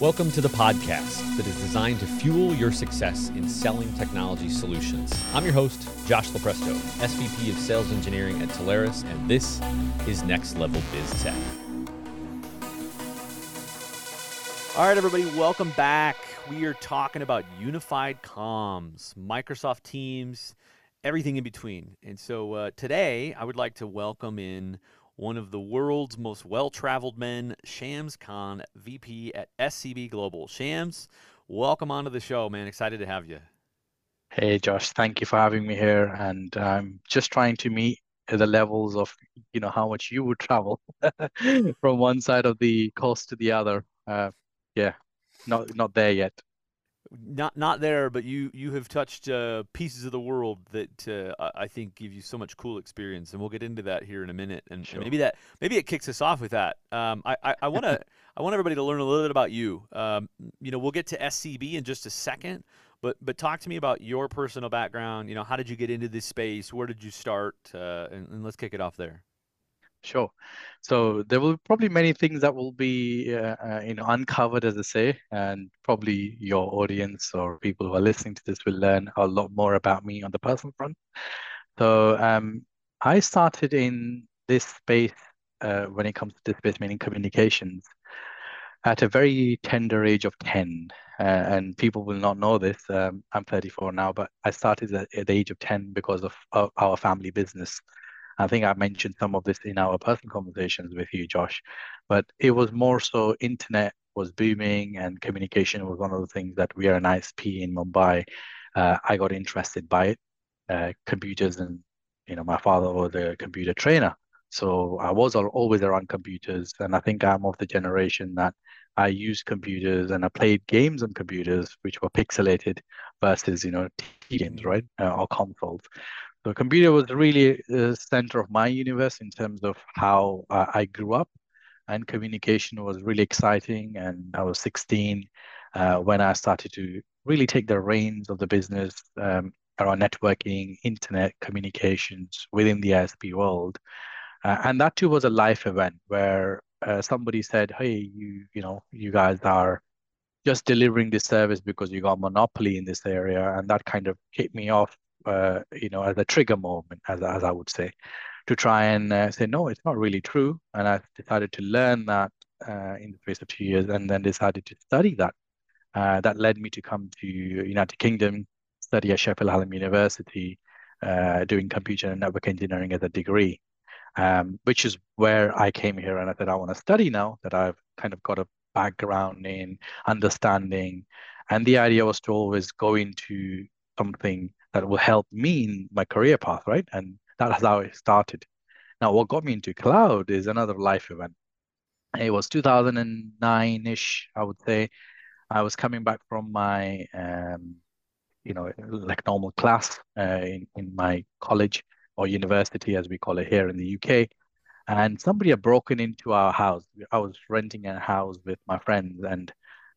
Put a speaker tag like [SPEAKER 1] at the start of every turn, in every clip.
[SPEAKER 1] Welcome to the podcast that is designed to fuel your success in selling technology solutions. I'm your host, Josh Lupresto, SVP of Sales Engineering at Telarus, and this is Next Level Biz Tech. All right, everybody, welcome back. We are talking about unified comms, Microsoft Teams, everything in between. And so uh, today, I would like to welcome in one of the world's most well traveled men, Shams Khan, VP at SCB Global. Shams, welcome onto the show, man. Excited to have you.
[SPEAKER 2] Hey, Josh, thank you for having me here. And I'm just trying to meet the levels of, you know, how much you would travel from one side of the coast to the other. Uh, yeah, not not there yet
[SPEAKER 1] not not there, but you you have touched uh, pieces of the world that uh, I think give you so much cool experience, and we'll get into that here in a minute. And, sure. and maybe that maybe it kicks us off with that. Um, I I want to I want everybody to learn a little bit about you. Um, you know, we'll get to SCB in just a second, but but talk to me about your personal background. You know, how did you get into this space? Where did you start? Uh, and, and let's kick it off there.
[SPEAKER 2] Sure. So there will probably many things that will be, uh, uh, you know, uncovered, as I say, and probably your audience or people who are listening to this will learn a lot more about me on the personal front. So um, I started in this space uh, when it comes to this space, meaning communications, at a very tender age of 10. Uh, and people will not know this. Um, I'm 34 now, but I started at, the age of 10 because of our family business. I think I mentioned some of this in our personal conversations with you, Josh, but it was more so internet was booming and communication was one of the things that we are an ISP in Mumbai. Uh, I got interested by it, uh, computers, and you know my father was a computer trainer, so I was always around computers, and I think I'm of the generation that I used computers and I played games on computers which were pixelated versus you know T games, right, uh, or consoles. So computer was really the center of my universe in terms of how uh, I grew up, and communication was really exciting. And I was 16 uh, when I started to really take the reins of the business um, around networking, internet communications within the ISP world. Uh, and that too was a life event where uh, somebody said, "Hey, you, you know, you guys are." just delivering this service because you got monopoly in this area and that kind of kicked me off uh, you know, as a trigger moment, as, as I would say, to try and uh, say, no, it's not really true. And I decided to learn that uh, in the space of two years and then decided to study that. Uh, that led me to come to United Kingdom, study at Sheffield Hallam University, uh, doing computer and network engineering as a degree, um, which is where I came here and I said, I want to study now that I've kind of got a background in understanding. And the idea was to always go into something that will help me in my career path, right? And that's how it started. Now, what got me into cloud is another life event. It was 2009-ish, I would say. I was coming back from my, um, you know, like normal class uh, in, in my college or university, as we call it here in the UK. And somebody had broken into our house. I was renting a house with my friends and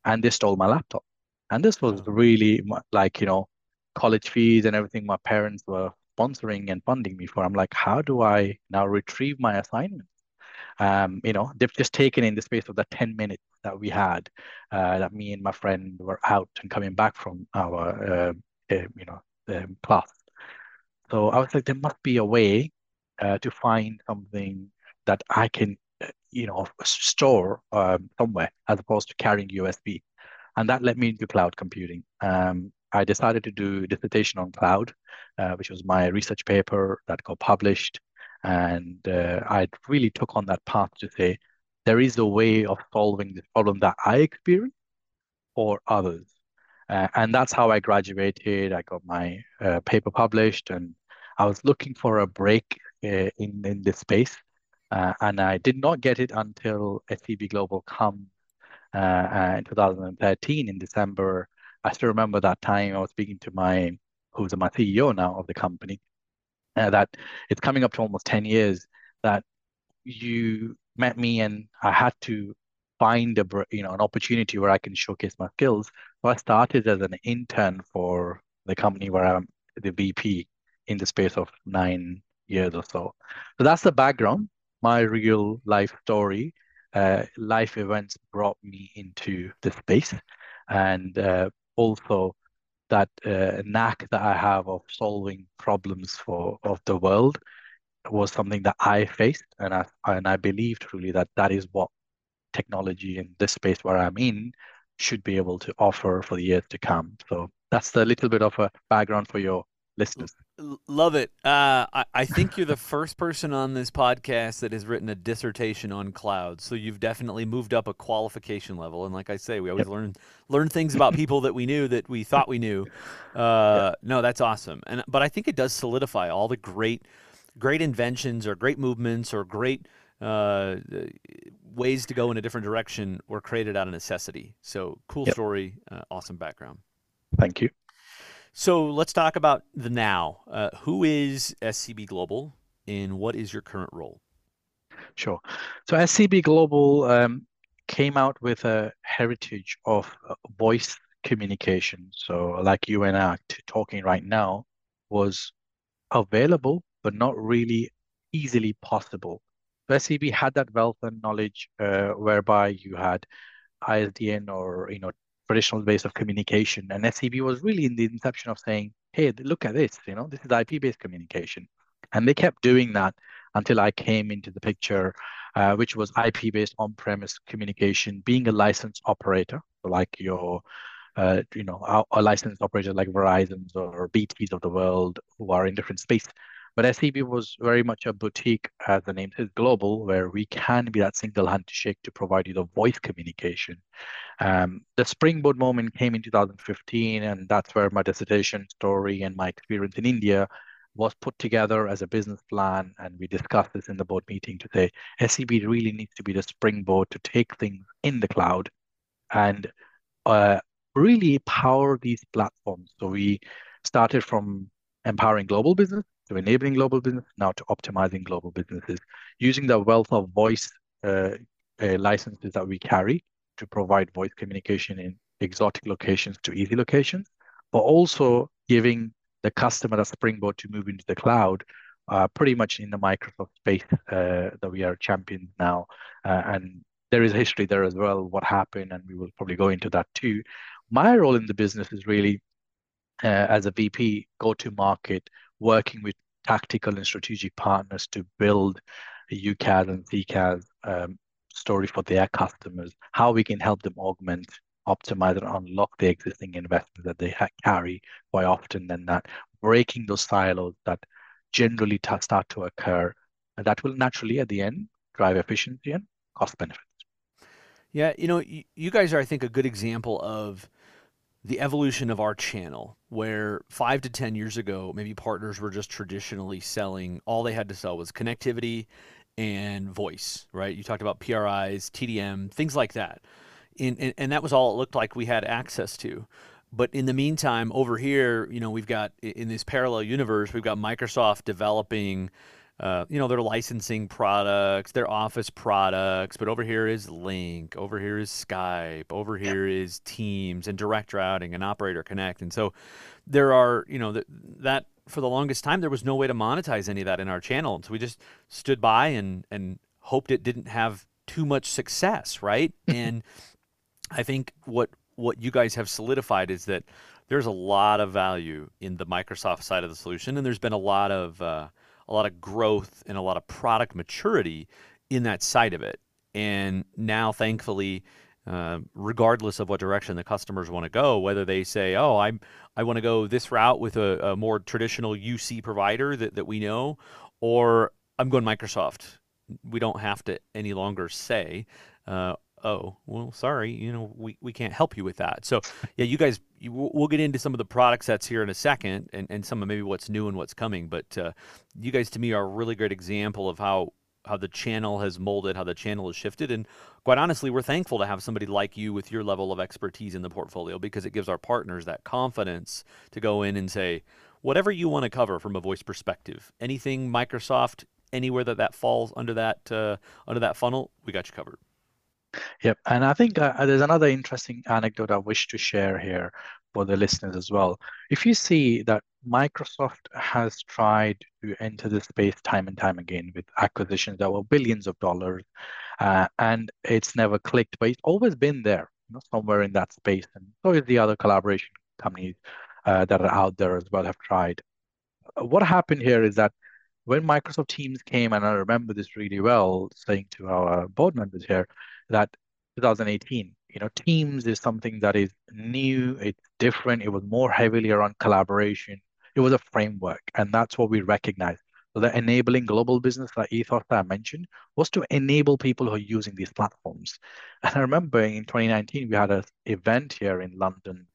[SPEAKER 2] and they stole my laptop. And this was really like, you know, college fees and everything my parents were sponsoring and funding me for. I'm like, how do I now retrieve my assignments? Um, you know, they've just taken in the space of the 10 minutes that we had, uh, that me and my friend were out and coming back from our, uh, uh, you know, um, class. So I was like, there must be a way uh, to find something that I can, uh, you know, store um, somewhere as opposed to carrying USB. And that led me into cloud computing. Um, I decided to do dissertation on cloud, uh, which was my research paper that got published. And uh, I really took on that path to say, there is a way of solving the problem that I experienced for others. Uh, and that's how I graduated. I got my uh, paper published and I was looking for a break uh, in, in this space. Uh, and I did not get it until SCB Global come in 2013 in December I still remember that time I was speaking to my who's my CEO now of the company, uh, that it's coming up to almost 10 years that you met me and I had to find a you know an opportunity where I can showcase my skills. So I started as an intern for the company where I'm the VP in the space of nine years or so. So that's the background, my real life story. uh, life events brought me into the space, and uh, also that uh, knack that I have of solving problems for of the world was something that I faced, and I and I believe truly that that is what technology in this space where I'm in should be able to offer for the years to come. So that's a little bit of a background for your listeners.
[SPEAKER 1] Love it. Uh, I, I, think you're the first person on this podcast that has written a dissertation on clouds. So you've definitely moved up a qualification level. And like I say, we always yep. learn learn things about people that we knew that we thought we knew. Uh, yep. No, that's awesome. And but I think it does solidify all the great great inventions or great movements or great uh, ways to go in a different direction were created out of necessity. So cool yep. story, uh, awesome background.
[SPEAKER 2] Thank you.
[SPEAKER 1] So let's talk about the now. Uh, who is SCB Global and what is your current role?
[SPEAKER 2] Sure. So SCB Global um, came out with a heritage of uh, voice communication. So, like you and I talking right now, was available but not really easily possible. SCB had that wealth and knowledge uh, whereby you had ISDN or you know traditional ways of communication. And SCB was really in the inception of saying, hey, look at this, you know, this is IP-based communication. And they kept doing that until I came into the picture, uh, which was IP-based on-premise communication, being a licensed operator, like your, uh, you know, a, a licensed operator like Verizon's or BTs of the world who are in different space. But SCB was very much a boutique, as the name says, global, where we can be that single handshake to shake to provide you the voice communication. Um, the springboard moment came in 2015, and that's where my dissertation story and my experience in India was put together as a business plan. And we discussed this in the board meeting to say SCB really needs to be the springboard to take things in the cloud and uh, really power these platforms. So we started from empowering global business to enabling global business, now to optimizing global businesses, using the wealth of voice uh, uh, licenses that we carry to provide voice communication in exotic locations to easy locations, but also giving the customer a springboard to move into the cloud, uh, pretty much in the Microsoft space uh, that we are champions now. Uh, and there is history there as well, what happened, and we will probably go into that too. My role in the business is really uh, as a VP, go to market, working with tactical and strategic partners to build a UCaaS and CCaaS um, story for their customers, how we can help them augment, optimize, and unlock the existing investments that they carry quite often than that, breaking those silos that generally start to occur. And that will naturally, at the end, drive efficiency and cost benefits.
[SPEAKER 1] Yeah, you know, you guys are, I think, a good example of the evolution of our channel where five to 10 years ago, maybe partners were just traditionally selling, all they had to sell was connectivity and voice, right? You talked about PRIs, TDM, things like that. And, and, and that was all it looked like we had access to. But in the meantime, over here, you know, we've got in this parallel universe, we've got Microsoft developing uh, you know, their licensing products, their office products, but over here is Lync, over here is Skype, over here is Teams and Direct Routing and Operator Connect. And so there are, you know, that, that for the longest time, there was no way to monetize any of that in our channel. And so we just stood by and, and hoped it didn't have too much success, right? and I think what what you guys have solidified is that there's a lot of value in the Microsoft side of the solution, and there's been a lot of uh, a lot of growth and a lot of product maturity in that side of it. And now, thankfully, uh, regardless of what direction the customers want to go, whether they say, "Oh, I'm I want to go this route with a, a, more traditional UC provider that, that we know," or I'm going Microsoft. We don't have to any longer say, uh, oh, well, sorry, you know, we, we can't help you with that. So, yeah, you guys, you, we'll get into some of the product sets here in a second and, and some of maybe what's new and what's coming. But uh, you guys, to me, are a really great example of how how the channel has molded, how the channel has shifted. And quite honestly, we're thankful to have somebody like you with your level of expertise in the portfolio because it gives our partners that confidence to go in and say, whatever you want to cover from a voice perspective, anything Microsoft, anywhere that that falls under that uh, under that funnel, we got you covered.
[SPEAKER 2] Yep. And I think uh, there's another interesting anecdote I wish to share here for the listeners as well. If you see that Microsoft has tried to enter this space time and time again with acquisitions that were billions of dollars, uh, and it's never clicked, but it's always been there, you know, somewhere in that space. And so is the other collaboration companies uh, that are out there as well have tried. What happened here is that when Microsoft Teams came, and I remember this really well, saying to our board members here that 2018, you know, Teams is something that is new, it's different, it was more heavily around collaboration. It was a framework, and that's what we recognize. So the enabling global business, that ethos that I mentioned, was to enable people who are using these platforms. And I remember in 2019, we had an event here in London.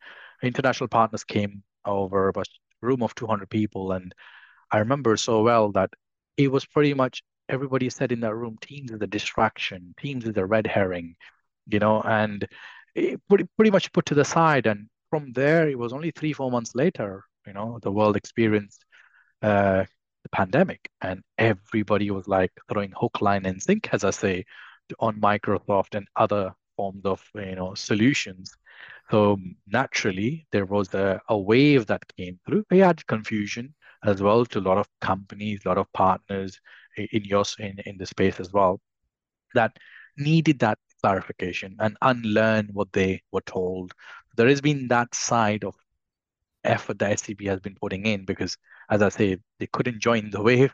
[SPEAKER 2] International partners came over, a room of 200 people, and I remember so well that it was pretty much everybody said in that room, Teams is a distraction, Teams is a red herring, you know, and pretty, pretty much put to the side. And from there, it was only three, four months later, you know, the world experienced uh, the pandemic and everybody was like throwing hook, line, and sink, as I say, on Microsoft and other forms of, you know, solutions. So naturally, there was a, a wave that came through. We had confusion as well to a lot of companies, a lot of partners in your in, in the space as well that needed that clarification and unlearn what they were told. There has been that side of effort that SAP has been putting in because, as I say, they couldn't join the wave.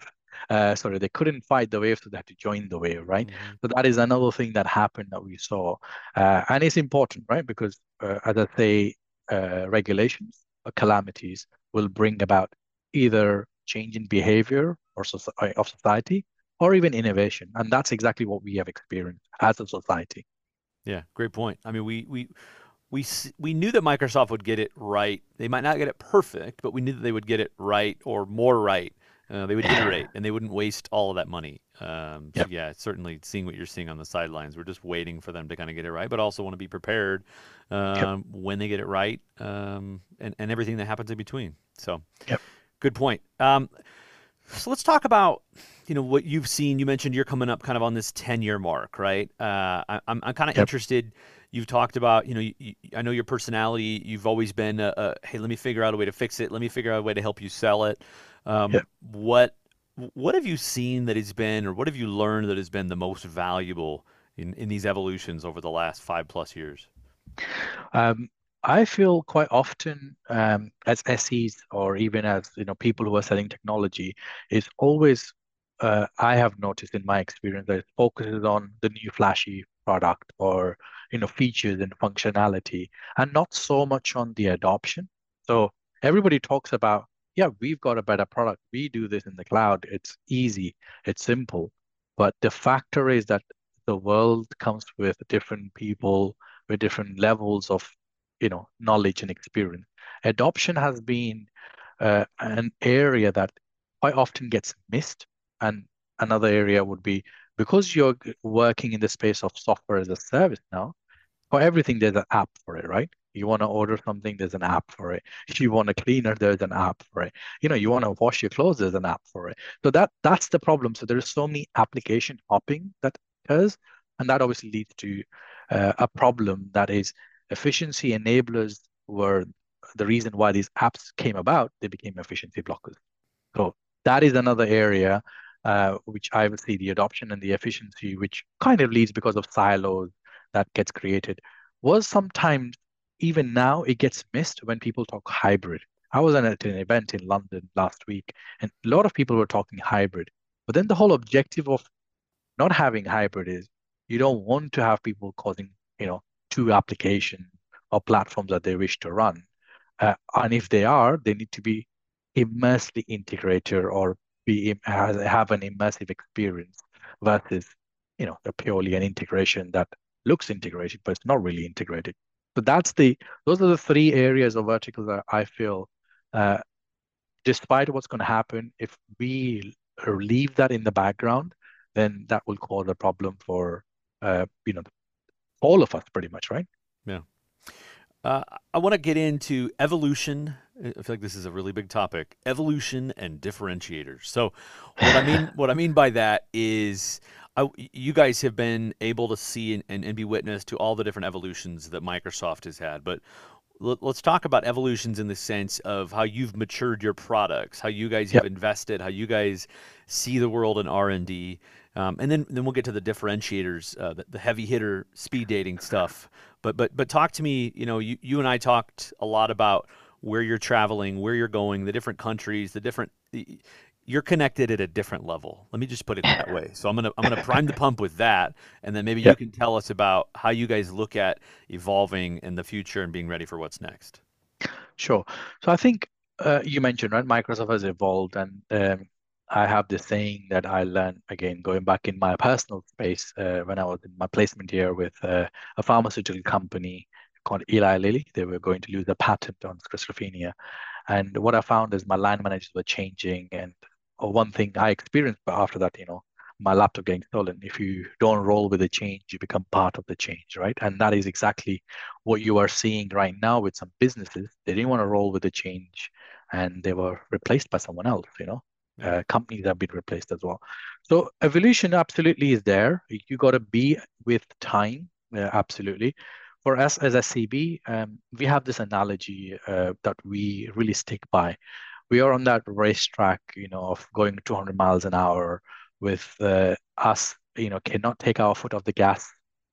[SPEAKER 2] Uh, sorry, they couldn't fight the wave, so they had to join the wave, right? Mm-hmm. So that is another thing that happened that we saw, uh, and it's important, right? Because uh, as I say, uh, regulations or calamities will bring about either change in behavior or uh, of society or even innovation. And that's exactly what we have experienced as a society.
[SPEAKER 1] Yeah, great point. I mean, we we we we knew that Microsoft would get it right. They might not get it perfect, but we knew that they would get it right or more right. Uh, they would iterate and they wouldn't waste all of that money. Um, yep. so yeah, certainly seeing what you're seeing on the sidelines, we're just waiting for them to kind of get it right, but also want to be prepared um, yep. when they get it right um, and, and everything that happens in between. So,
[SPEAKER 2] yep.
[SPEAKER 1] good point. So let's talk about you know what you've seen. You mentioned you're coming up kind of on this 10 year mark, right? Uh, I, am I'm kind of yep. interested. You've talked about you know you, you, I know your personality. You've always been a, a, hey, let me figure out a way to fix it. Let me figure out a way to help you sell it. Um, yep. What what have you seen that has been, or what have you learned that has been the most valuable in, in these evolutions over the last five plus years?
[SPEAKER 2] Um, I feel quite often um, as SEs or even as you know people who are selling technology is always uh, I have noticed in my experience that it focuses on the new flashy product or you know features and functionality and not so much on the adoption. So everybody talks about yeah we've got a better product. We do this in the cloud. It's easy. It's simple. But the factor is that the world comes with different people with different levels of you know knowledge and experience. Adoption has been uh, an area that quite often gets missed, and another area would be because you're working in the space of software as a service now. For everything, there's an app for it, right? You want to order something, there's an app for it. If you want a cleaner, there's an app for it. You know, you want to wash your clothes, there's an app for it. So that that's the problem. So there's so many application hopping that occurs, and that obviously leads to uh, a problem that is efficiency enablers were the reason why these apps came about, they became efficiency blockers. So that is another area uh, which I would see the adoption and the efficiency, which kind of leads because of silos that gets created, was sometimes even now it gets missed when people talk hybrid. I was at an event in London last week, and a lot of people were talking hybrid. But then the whole objective of not having hybrid is you don't want to have people causing, you know, two application or platforms that they wish to run. Uh, and if they are, they need to be immersely integrated or be have an immersive experience versus you know purely an integration that looks integrated but it's not really integrated. So that's the those are the three areas of verticals that I feel, uh, despite what's going to happen, if we leave that in the background, then that will cause a problem for uh, you know all of us pretty much, right?
[SPEAKER 1] Yeah. Uh, I want to get into evolution. I feel like this is a really big topic: evolution and differentiators. So, what I mean, what I mean by that is, I, you guys have been able to see and, and, and, be witness to all the different evolutions that Microsoft has had. But let, us talk about evolutions in the sense of how you've matured your products, how you guys have yep. invested, how you guys see the world in R and D, um, and then then we'll get to the differentiators, uh, the, the, heavy hitter speed dating stuff. But but but talk to me. You know, you you and I talked a lot about where you're traveling, where you're going, the different countries, the different. You're connected at a different level. Let me just put it that way. So I'm gonna I'm gonna prime the pump with that, and then maybe yep. you can tell us about how you guys look at evolving in the future and being ready for what's next.
[SPEAKER 2] Sure. So I think uh, you mentioned right, Microsoft has evolved, and um, I have this saying that I learned again going back in my personal space uh, when I was in my placement year with uh, a pharmaceutical company called Eli Lilly. They were going to lose a patent on schizophrenia. And what I found is my line managers were changing. And one thing I experienced, but after that, you know, my laptop getting stolen. If you don't roll with the change, you become part of the change, right? And that is exactly what you are seeing right now with some businesses. They didn't want to roll with the change and they were replaced by someone else, you know. Uh, companies have been replaced as well. So evolution absolutely is there. You got to be with time, uh, absolutely for us as SCB, um, we have this analogy uh, that we really stick by. We are on that racetrack, you know, of going 200 miles an hour with uh, us, you know, cannot take our foot off the gas,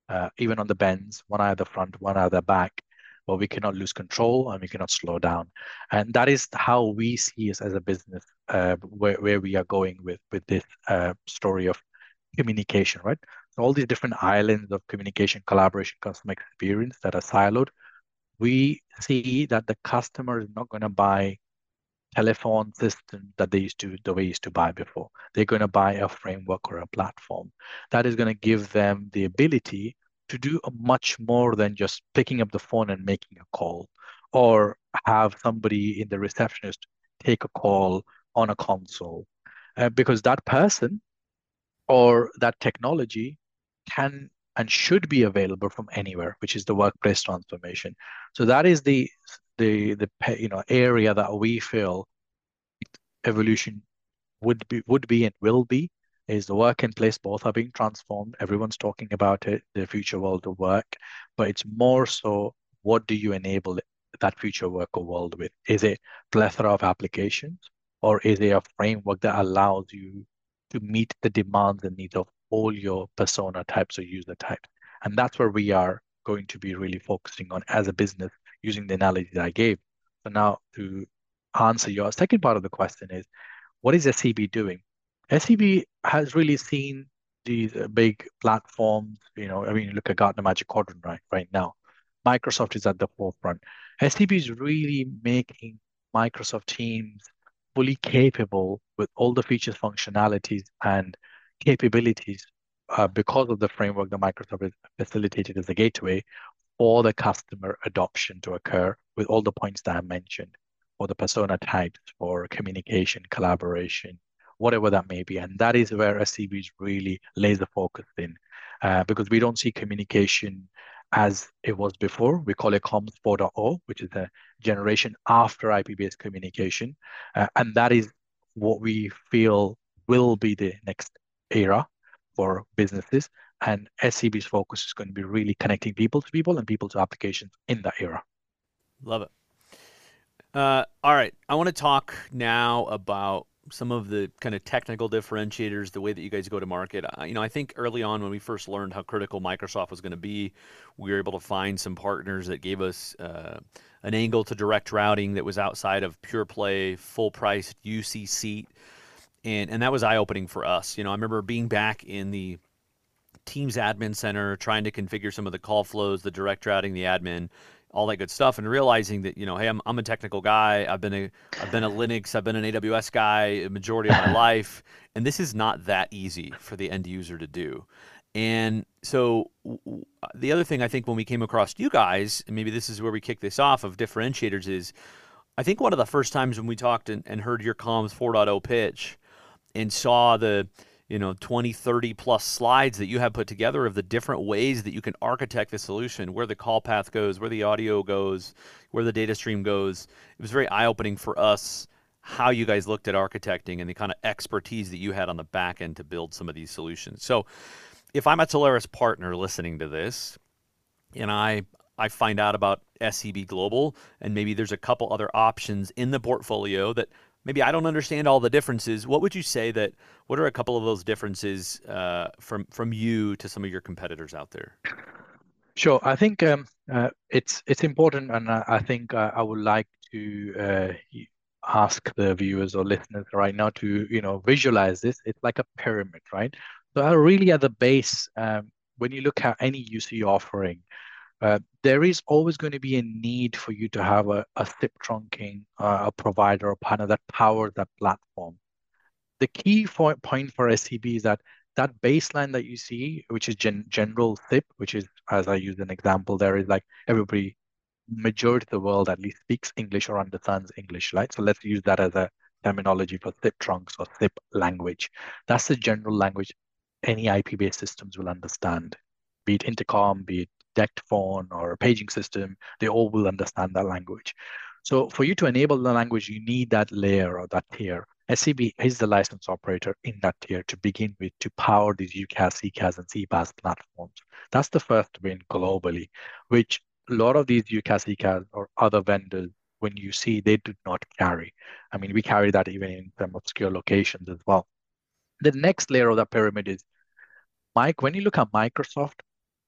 [SPEAKER 2] uh, even on the bends, one eye at the front, one eye at the back, but we cannot lose control and we cannot slow down. And that is how we see us as a business, uh, where, where we are going with, with this uh, story of communication, right? all these different islands of communication, collaboration, customer experience that are siloed, we see that the customer is not going to buy telephone system that they used to the way used to buy before. They're going to buy a framework or a platform that is going to give them the ability to do much more than just picking up the phone and making a call, or have somebody in the receptionist take a call on a console, uh, because that person or that technology can and should be available from anywhere, which is the workplace transformation. So that is the the the you know area that we feel evolution would be would be and will be is the work in place. Both are being transformed. Everyone's talking about it the future world of work but it's more so what do you enable that future work world with? Is it plethora of applications or is it a framework that allows you to meet the demands and needs of all your persona types or user types. And that's where we are going to be really focusing on as a business using the analogy that I gave. So now to answer your second part of the question is, what is SCB doing? SCB has really seen these uh, big platforms, you know, I mean, look at Gartner Magic Quadrant right, right now. Microsoft is at the forefront. SCB is really making Microsoft Teams fully capable with all the features, functionalities, and capabilities uh, because of the framework that Microsoft has facilitated as a gateway for the customer adoption to occur with all the points that I mentioned, for the persona types, for communication, collaboration, whatever that may be. And that is where SCB is really laser focused in uh, because we don't see communication as it was before. We call it Comms 4.0, which is a generation after IP-based communication. Uh, and that is what we feel will be the next era for businesses. And SCB's focus is going to be really connecting people to people and people to applications in that era.
[SPEAKER 1] Love it. Uh, all right. I want to talk now about some of the kind of technical differentiators, the way that you guys go to market. you know, I think early on when we first learned how critical Microsoft was going to be, we were able to find some partners that gave us uh, an angle to direct routing that was outside of pure play, full price UC seat and and that was eye opening for us. You know, I remember being back in the Teams admin center, trying to configure some of the call flows, the direct routing, the admin, all that good stuff, and realizing that you know, hey, I'm I'm a technical guy. I've been a I've been a Linux, I've been an AWS guy a majority of my life, and this is not that easy for the end user to do. And so the other thing I think when we came across you guys, and maybe this is where we kick this off of differentiators is, I think one of the first times when we talked and, and heard your comms 4.0 pitch and saw the you know 20 30 plus slides that you have put together of the different ways that you can architect the solution where the call path goes where the audio goes where the data stream goes it was very eye-opening for us how you guys looked at architecting and the kind of expertise that you had on the back end to build some of these solutions. So, if I'm a Telarus partner listening to this, and I I find out about SCB Global, and maybe there's a couple other options in the portfolio that maybe I don't understand all the differences. What would you say that? What are a couple of those differences uh, from from you to some of your competitors out there?
[SPEAKER 2] Sure, I think um, uh, it's it's important, and I, I think uh, I would like to uh, ask the viewers or listeners right now to you know visualize this. It's like a pyramid, right? So really at the base, um, when you look at any UC offering, uh, there is always going to be a need for you to have a, a SIP trunking, uh, a provider or partner that powers that platform. The key point for SCB is that that baseline that you see, which is gen general SIP, which is, as I use an example, there is like everybody, majority of the world at least speaks English or understands English, right? So let's use that as a terminology for SIP trunks or SIP language. That's the general language any IP-based systems will understand, be it intercom, be it DECT phone or a paging system, they all will understand that language. So for you to enable the language, you need that layer or that tier. SCB is the license operator in that tier to begin with to power these UCaaS, CCaaS, and CPaaS platforms. That's the first win globally, which a lot of these UCaaS, CCaaS, or other vendors, when you see, they do not carry. I mean, we carry that even in some obscure locations as well. The next layer of that pyramid is Mike. When you look at Microsoft,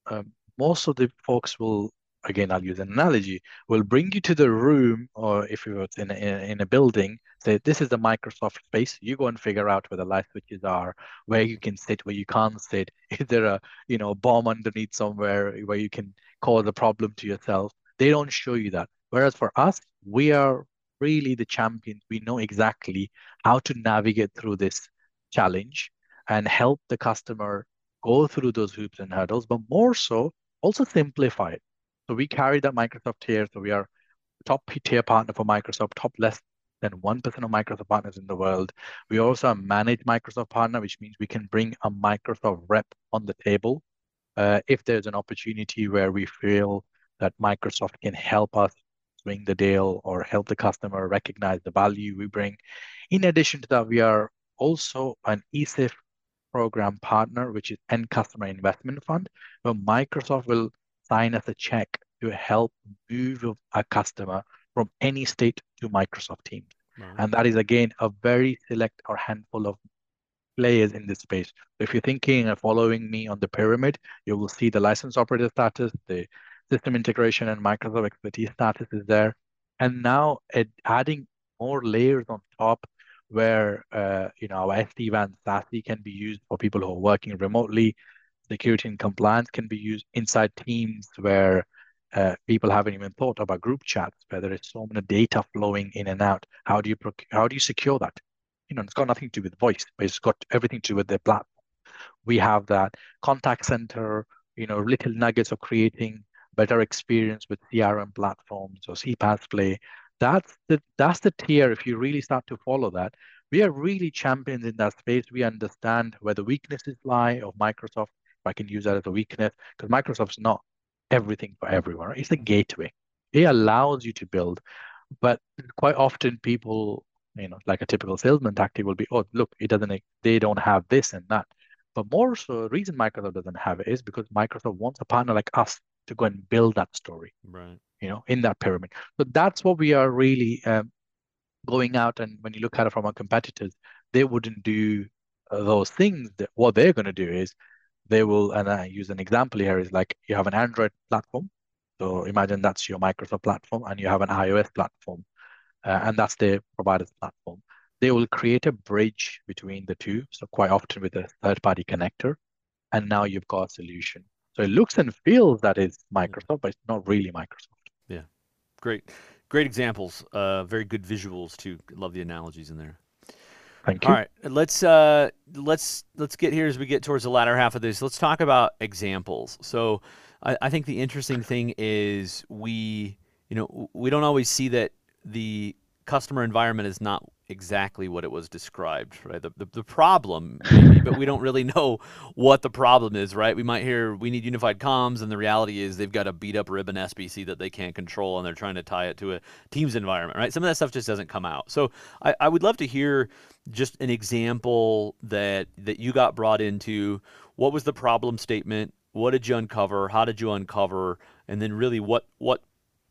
[SPEAKER 2] um, most of the folks will again i'll use an analogy will bring you to the room or if you're in a, in a building say this is the microsoft space. You go and figure out where the light switches are where you can sit where you can't sit. Is there a you know bomb underneath somewhere where you can cause a problem to yourself? They don't show you that. Whereas for us we are really the champions. We know exactly how to navigate through this challenge and help the customer go through those hoops and hurdles but more so also simplify it. So we carry that Microsoft tier. So we are top tier partner for Microsoft, top less than 1% of Microsoft partners in the world. We also a managed Microsoft partner, which means we can bring a Microsoft rep on the table uh, if there's an opportunity where we feel that Microsoft can help us swing the deal or help the customer recognize the value we bring. In addition to that, we are also an ECIF program partner, which is End Customer Investment Fund, where Microsoft will sign us a check to help move a customer from any state to Microsoft Teams. And that is, again, a very select or handful of players in this space. So if you're thinking of following me on the pyramid, you will see the license operator status, the system integration and Microsoft expertise status is there. And now adding more layers on top where uh, you know our SD-WAN SASE can be used for people who are working remotely. Security and compliance can be used inside teams where uh, people haven't even thought about group chats, where there is so many data flowing in and out. How do you how do you secure that? You know, it's got nothing to do with voice, but it's got everything to do with the platform. We have that contact center, you know, little nuggets of creating better experience with CRM platforms or CPaaS play that's the that's the tier. If you really start to follow that, we are really champions in that space. We understand where the weaknesses lie of Microsoft. If I can use that as a weakness, because Microsoft's not everything for everyone. It's a gateway. It allows you to build, but quite often people, you know, like a typical salesman tactic will be, oh, look, it doesn't. They don't have this and that. But more so, the reason Microsoft doesn't have it is because Microsoft wants a partner like us to go and build that story.
[SPEAKER 1] Right
[SPEAKER 2] you know, in that pyramid. So that's what we are really um, going out. And when you look at it from our competitors, they wouldn't do those things. That, what they're going to do is they will, and I use an example here is like you have an Android platform. So imagine that's your Microsoft platform, and you have an iOS platform, uh, and that's their provider's platform. They will create a bridge between the two. So quite often with a third-party connector, and now you've got a solution. So it looks and feels that it's Microsoft, but it's not really Microsoft.
[SPEAKER 1] Yeah, great, great examples. Uh, very good visuals too. Love the analogies in there.
[SPEAKER 2] Thank
[SPEAKER 1] you. All right, let's uh, let's let's get here as we get towards the latter half of this. Let's talk about examples. So, I, I think the interesting thing is we, you know, we don't always see that the customer environment is not exactly what it was described, right? The, the, the problem, maybe, but we don't really know what the problem is, right? We might hear we need unified comms, and the reality is they've got a beat up ribbon SBC that they can't control, and they're trying to tie it to a Teams environment, right? Some of that stuff just doesn't come out. So I, I would love to hear just an example that that you got brought into. What was the problem statement? What did you uncover? How did you uncover? And then really, what what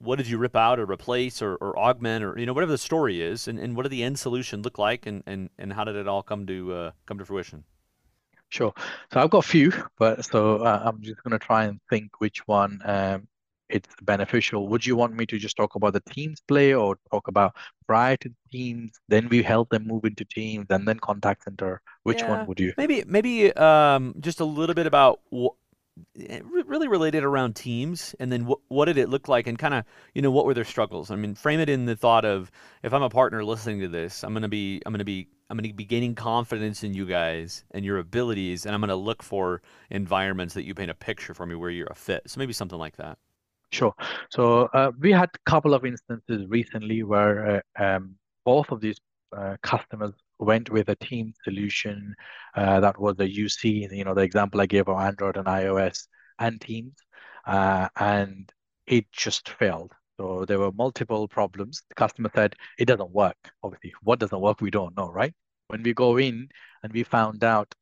[SPEAKER 1] what did you rip out or replace or, or augment or you know whatever the story is and, and what did the end solution look like and, and, and how did it all come to uh, come to fruition?
[SPEAKER 2] Sure. So i've got a few but so uh, i'm just going to try and think which one um, it's beneficial. Would you want me to just talk about the teams play or talk about prior to teams? Then we help them move into teams and then contact center. Which yeah, one would you?
[SPEAKER 1] Maybe maybe um, just a little bit about wh- really related around teams and then what, what did it look like and kind of you know what were their struggles? I mean frame it in the thought of if i'm a partner listening to this i'm going to be i'm going to be i'm going to be gaining confidence in you guys and your abilities and i'm going to look for environments that you paint a picture for me where you're a fit. So maybe something like that.
[SPEAKER 2] Sure. So uh, we had a couple of instances recently where uh, um, both of these uh, customers went with a team solution uh, that was a UC, you know, the example I gave of Android and iOS and Teams, uh, and it just failed. So there were multiple problems. The customer said it doesn't work. Obviously, what doesn't work, we don't know, right? When we go in and we found out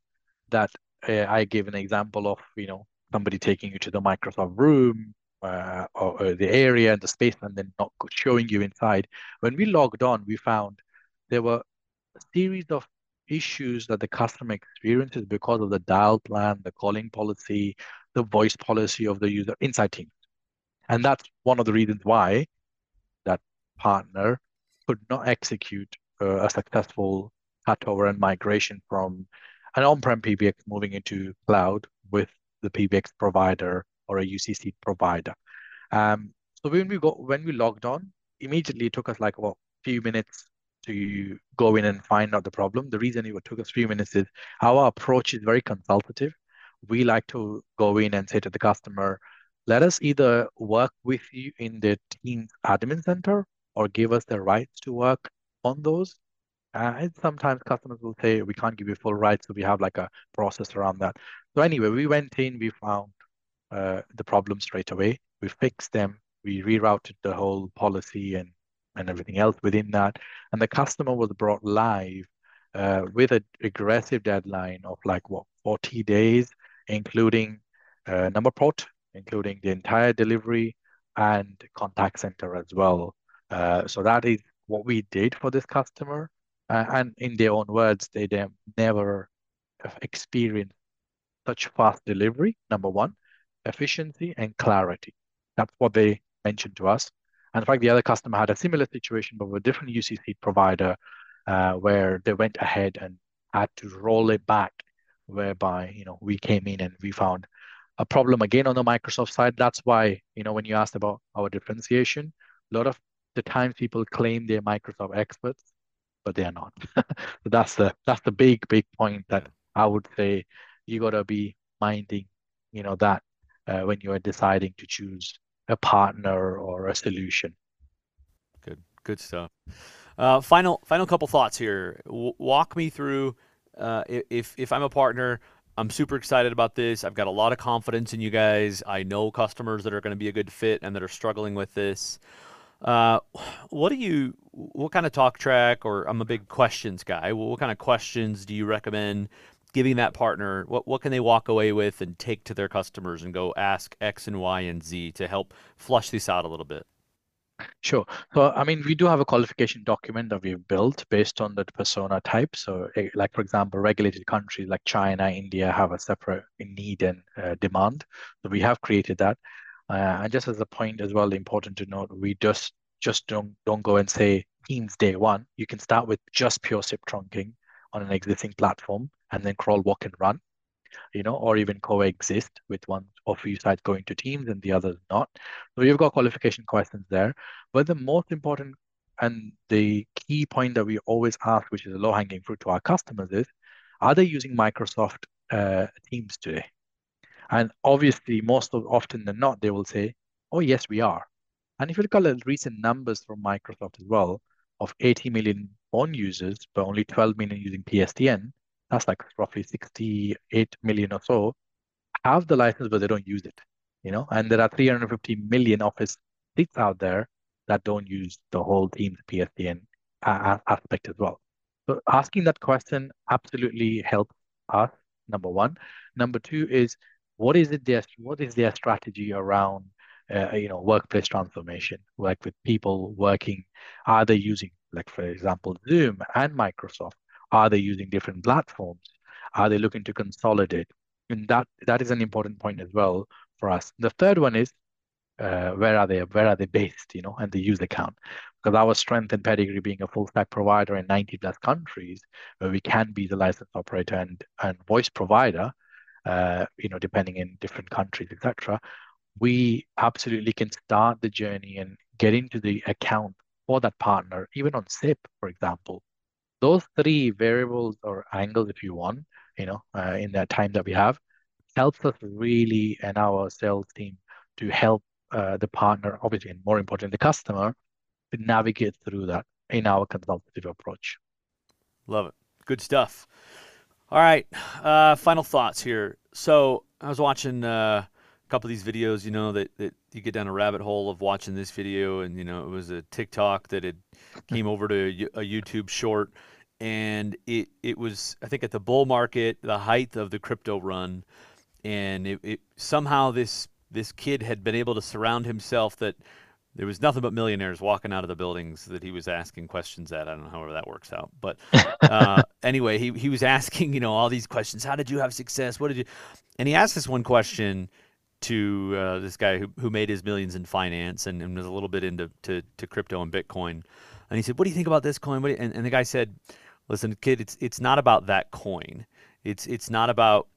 [SPEAKER 2] that uh, I gave an example of, you know, somebody taking you to the Microsoft room, uh, or, or, the area and the space and then not showing you inside. When we logged on, we found there were series of issues that the customer experiences because of the dial plan, the calling policy, the voice policy of the user inside Teams. And that's one of the reasons why that partner could not execute uh, a successful cutover and migration from an on-prem PBX moving into cloud with the PBX provider or a UCC provider. Um, so when we go when we logged on, immediately it took us like a few minutes to go in and find out the problem. The reason it took us three minutes is our approach is very consultative. We like to go in and say to the customer, let us either work with you in the Teams admin center or give us the rights to work on those. Uh, and sometimes customers will say, we can't give you full rights, so we have like a process around that. So anyway, we went in, we found uh, the problem straight away. We fixed them. We rerouted the whole policy and and everything else within that. And the customer was brought live uh, with an aggressive deadline of like what 40 days, including uh, number port, including the entire delivery and contact center as well. Uh, so that is what we did for this customer. Uh, and in their own words, they never experienced such fast delivery. Number one, efficiency and clarity. That's what they mentioned to us. And in fact, the other customer had a similar situation, but with a different UCC provider, uh, where they went ahead and had to roll it back, whereby you know we came in and we found a problem again on the Microsoft side. That's why you know when you asked about our differentiation, a lot of the times people claim they're Microsoft experts, but they are not. so that's the that's the big big point that I would say you gotta be minding, you know that uh, when you are deciding to choose a partner or a solution.
[SPEAKER 1] Good, good stuff. Uh, final, final couple thoughts here. W- walk me through uh, if if I'm a partner. I'm super excited about this. I've got a lot of confidence in you guys. I know customers that are going to be a good fit and that are struggling with this. Uh, what do you? What kind of talk track? Or I'm a big questions guy. What kind of questions do you recommend giving that partner what what can they walk away with and take to their customers and go ask X and Y and Z to help flush this out a little bit?
[SPEAKER 2] Sure. So, I mean, we do have a qualification document that we've built based on the persona type. So, eh, like, for example, regulated countries like China, India have a separate need and uh, demand. So, we have created that. Uh, and just as a point as well, important to note, we just just don't don't go and say Teams day one. You can start with just pure SIP trunking on an existing platform and then crawl, walk, and run, you know, or even coexist with one of you sites going to teams and the others not. So you've got qualification questions there. But the most important and the key point that we always ask, which is a low hanging fruit to our customers, is are they using Microsoft uh, Teams today? And obviously, most of often than not, they will say, "Oh yes, we are." And if you look at the recent numbers from Microsoft as well, of 80 million phone users, but only 12 million using PSTN, that's like roughly 68 million or so, have the license, but they don't use it, you know? And there are 350 million Office seats out there that don't use the whole Teams PSTN aspect as well. So asking that question absolutely helps us, number one. Number two is what is it their what is their strategy around uh, you know workplace transformation like with people working are they using like for example zoom and microsoft are they using different platforms? Are they looking to consolidate? And that that is an important point as well for us. The third one is uh, where are they where are they based you know and the user count? Because our strength and pedigree being a full stack provider in 90 plus countries where we can be the license operator and and voice provider uh, you know depending in different countries etc we absolutely can start the journey and get into the account for that partner even on SIP for example those three variables or angles if you want you know uh, in that time that we have helps us really and our sales team to help uh, the partner, obviously, and more important, the customer, to navigate through that in our consultative approach.
[SPEAKER 1] Love it. Good stuff. All right. Uh, final thoughts here. So I was watching uh, couple of these videos, you know, that, that you get down a rabbit hole of watching this video, and, you know, it was a TikTok that had came over to a YouTube short. And it, it was, I think, at the bull market, the height of the crypto run. And it, it somehow this this kid had been able to surround himself that there was nothing but millionaires walking out of the buildings that he was asking questions at. I don't know however that works out, but uh, anyway, he he was asking you know all these questions. How did you have success? What did you? And he asked this one question to uh, this guy who who made his millions in finance and, and was a little bit into to, to crypto and Bitcoin. And he said, "What do you think about this coin?" and, and the guy said, "Listen, kid, it's it's not about that coin. It's it's not about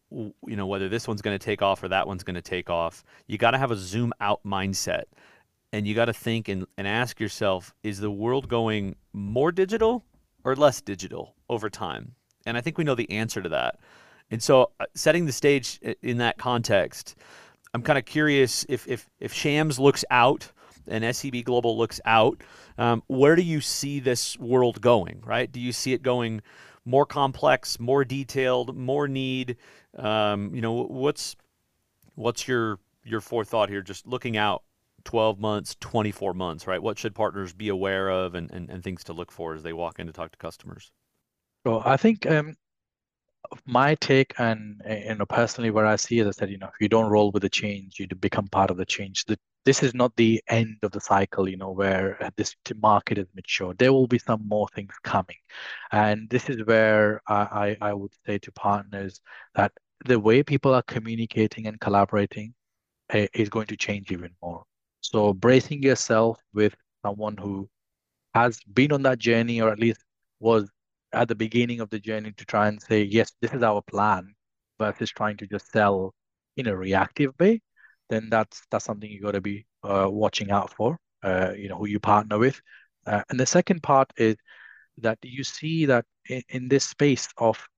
[SPEAKER 1] you know whether this one's going to take off or that one's going to take off you got to have a zoom out mindset and you got to think and, and ask yourself is the world going more digital or less digital over time and i think we know the answer to that and so uh, setting the stage in that context i'm kind of curious if if if shams looks out and SCB Global looks out, um, where do you see this world going? Right? Do you see it going more complex, more detailed, more need? Um, you know, what's what's your your forethought here? Just looking out 12 months, 24 months, right? What should partners be aware of and, and, and things to look for as they walk in to talk to customers?
[SPEAKER 2] Well, I think um, my take and you know personally where I see is that you know if you don't roll with the change, you become part of the change. The, this is not the end of the cycle, you know, where this market is mature. There will be some more things coming, and this is where I I, I would say to partners that the way people are communicating and collaborating uh, is going to change even more. So bracing yourself with someone who has been on that journey or at least was at the beginning of the journey to try and say, yes, this is our plan, versus trying to just sell in a reactive way, then that's that's something you got to be uh, watching out for. Uh, you know who you partner with, uh, and the second part is that you see that in, in this space of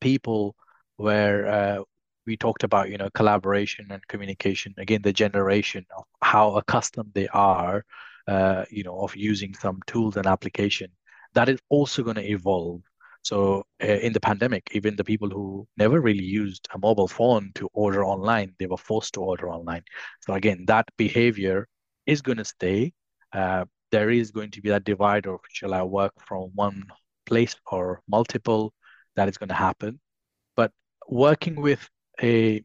[SPEAKER 2] people where uh, we talked about you know collaboration and communication again the generation of how accustomed they are uh, you know of using some tools and application that is also going to evolve. So uh, in the pandemic, even the people who never really used a mobile phone to order online, they were forced to order online. So again, that behavior is going to stay. Uh, there is going to be that divide of shall I work from one place or multiple? That is going to happen. But working with a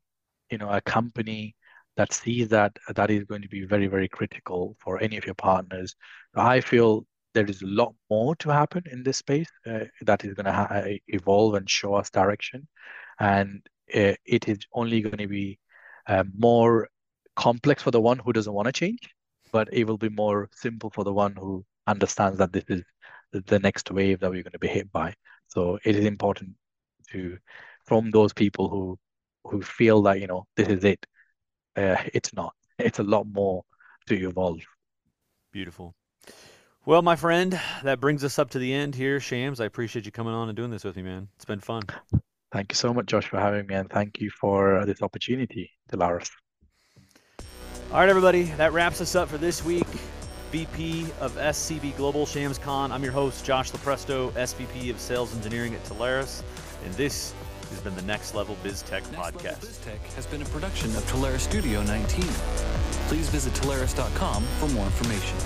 [SPEAKER 2] you know a company that sees that that is going to be very very critical for any of your partners. I feel there is a lot more to happen in this space uh, that is going to ha- uh, evolve and show us direction. And uh, it is only going to be uh, more complex for the one who doesn't want to change, but it will be more simple for the one who understands that this is the next wave that we're going to be hit by. So it is important to, from those people who who feel that you know this is it, uh, it's not. It's a lot more to evolve.
[SPEAKER 1] Beautiful. Well, my friend, that brings us up to the end here. Shams, I appreciate you coming on and doing this with me, man. It's been fun.
[SPEAKER 2] Thank you so much, Josh, for having me, and thank you for uh, this opportunity, Telarus.
[SPEAKER 1] All right, everybody, that wraps us up for this week. VP of SCB Global, Shams Khan. I'm your host, Josh Lupresto, SVP of Sales Engineering at Telarus, and this has been the Next Level Biz Tech
[SPEAKER 3] Next
[SPEAKER 1] podcast.
[SPEAKER 3] Biz Tech has been a production of Telarus Studio 19. Please visit Telarus.com for more information.